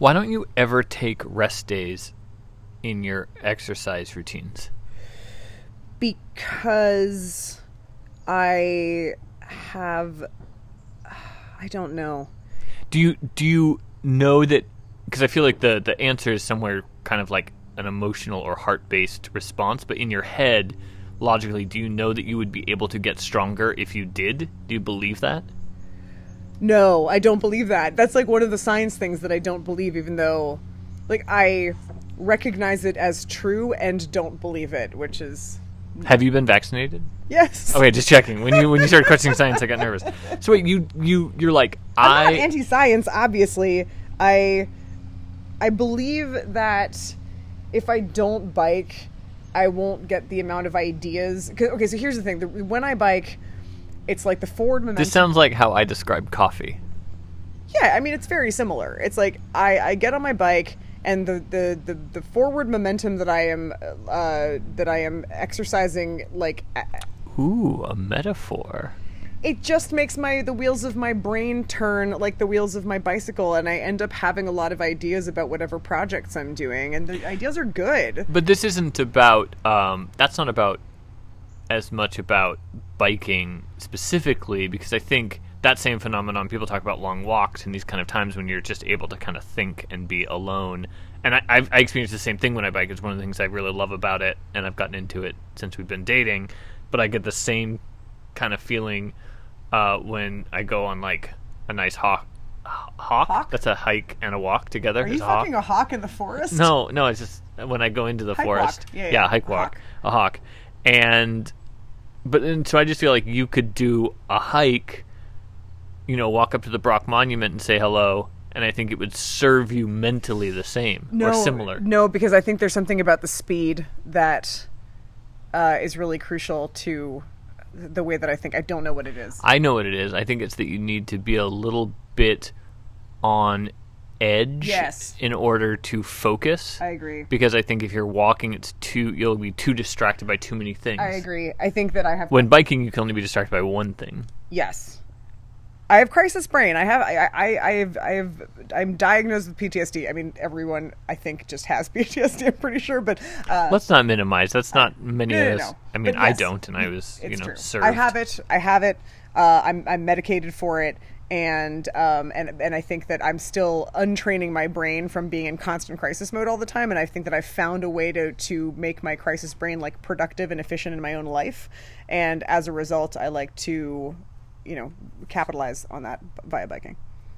Why don't you ever take rest days in your exercise routines? Because I have. I don't know. Do you do you know that? Because I feel like the the answer is somewhere kind of like an emotional or heart based response, but in your head, logically, do you know that you would be able to get stronger if you did? Do you believe that? No, I don't believe that. That's like one of the science things that I don't believe, even though, like, I recognize it as true and don't believe it, which is Have you been vaccinated? yes. Okay, just checking. When you when you started questioning science, I got nervous. So wait, you you you're like I'm I not anti-science, obviously. I I believe that if I don't bike, I won't get the amount of ideas. okay, so here's the thing: the, when I bike, it's like the forward momentum. this sounds like how I describe coffee. Yeah, I mean it's very similar. It's like I, I get on my bike and the, the, the, the forward momentum that I am uh, that I am exercising like Ooh, a metaphor. it just makes my the wheels of my brain turn like the wheels of my bicycle and I end up having a lot of ideas about whatever projects I'm doing and the ideas are good. But this isn't about. Um, that's not about as much about biking specifically because I think that same phenomenon people talk about long walks and these kind of times when you're just able to kind of think and be alone. And I, I've, I experience the same thing when I bike. It's one of the things I really love about it, and I've gotten into it since we've been dating. But I get the same kind of feeling uh, when I go on like a nice hawk. Hawk? Hawk? That's a hike and a walk together. Are you a hawk. fucking a hawk in the forest? No, no, it's just when I go into the Hike walk. forest. Yeah, yeah, hike walk, hawk. a hawk, and but then so I just feel like you could do a hike, you know, walk up to the Brock Monument and say hello, and I think it would serve you mentally the same no, or similar. No, because I think there's something about the speed that uh, is really crucial to the way that I think. I don't know what it is. I know what it is. I think it's that you need to be a little bit on edge Yes. in order to focus. I agree. because I think if you're walking, it's too you'll be too distracted by too many things. I agree. I think that I have When biking, you can only be distracted by one thing. Yes. I have crisis brain. I have. I. I. I have. I have. I'm diagnosed with PTSD. I mean, everyone I think just has PTSD. I'm pretty sure, but uh, Let's not minimize. That's not many no, no, of us. no. I mean, But I don't, and I was, you know, true. served. I have it. I have it. Uh, I'm. I'm medicated for it, and um, and and I think that I'm still untraining my brain from being in constant crisis mode all the time. And I think that I've found a way to to make my crisis brain like productive and efficient in my own life. And as a result, I like to, you know, capitalize on that via biking.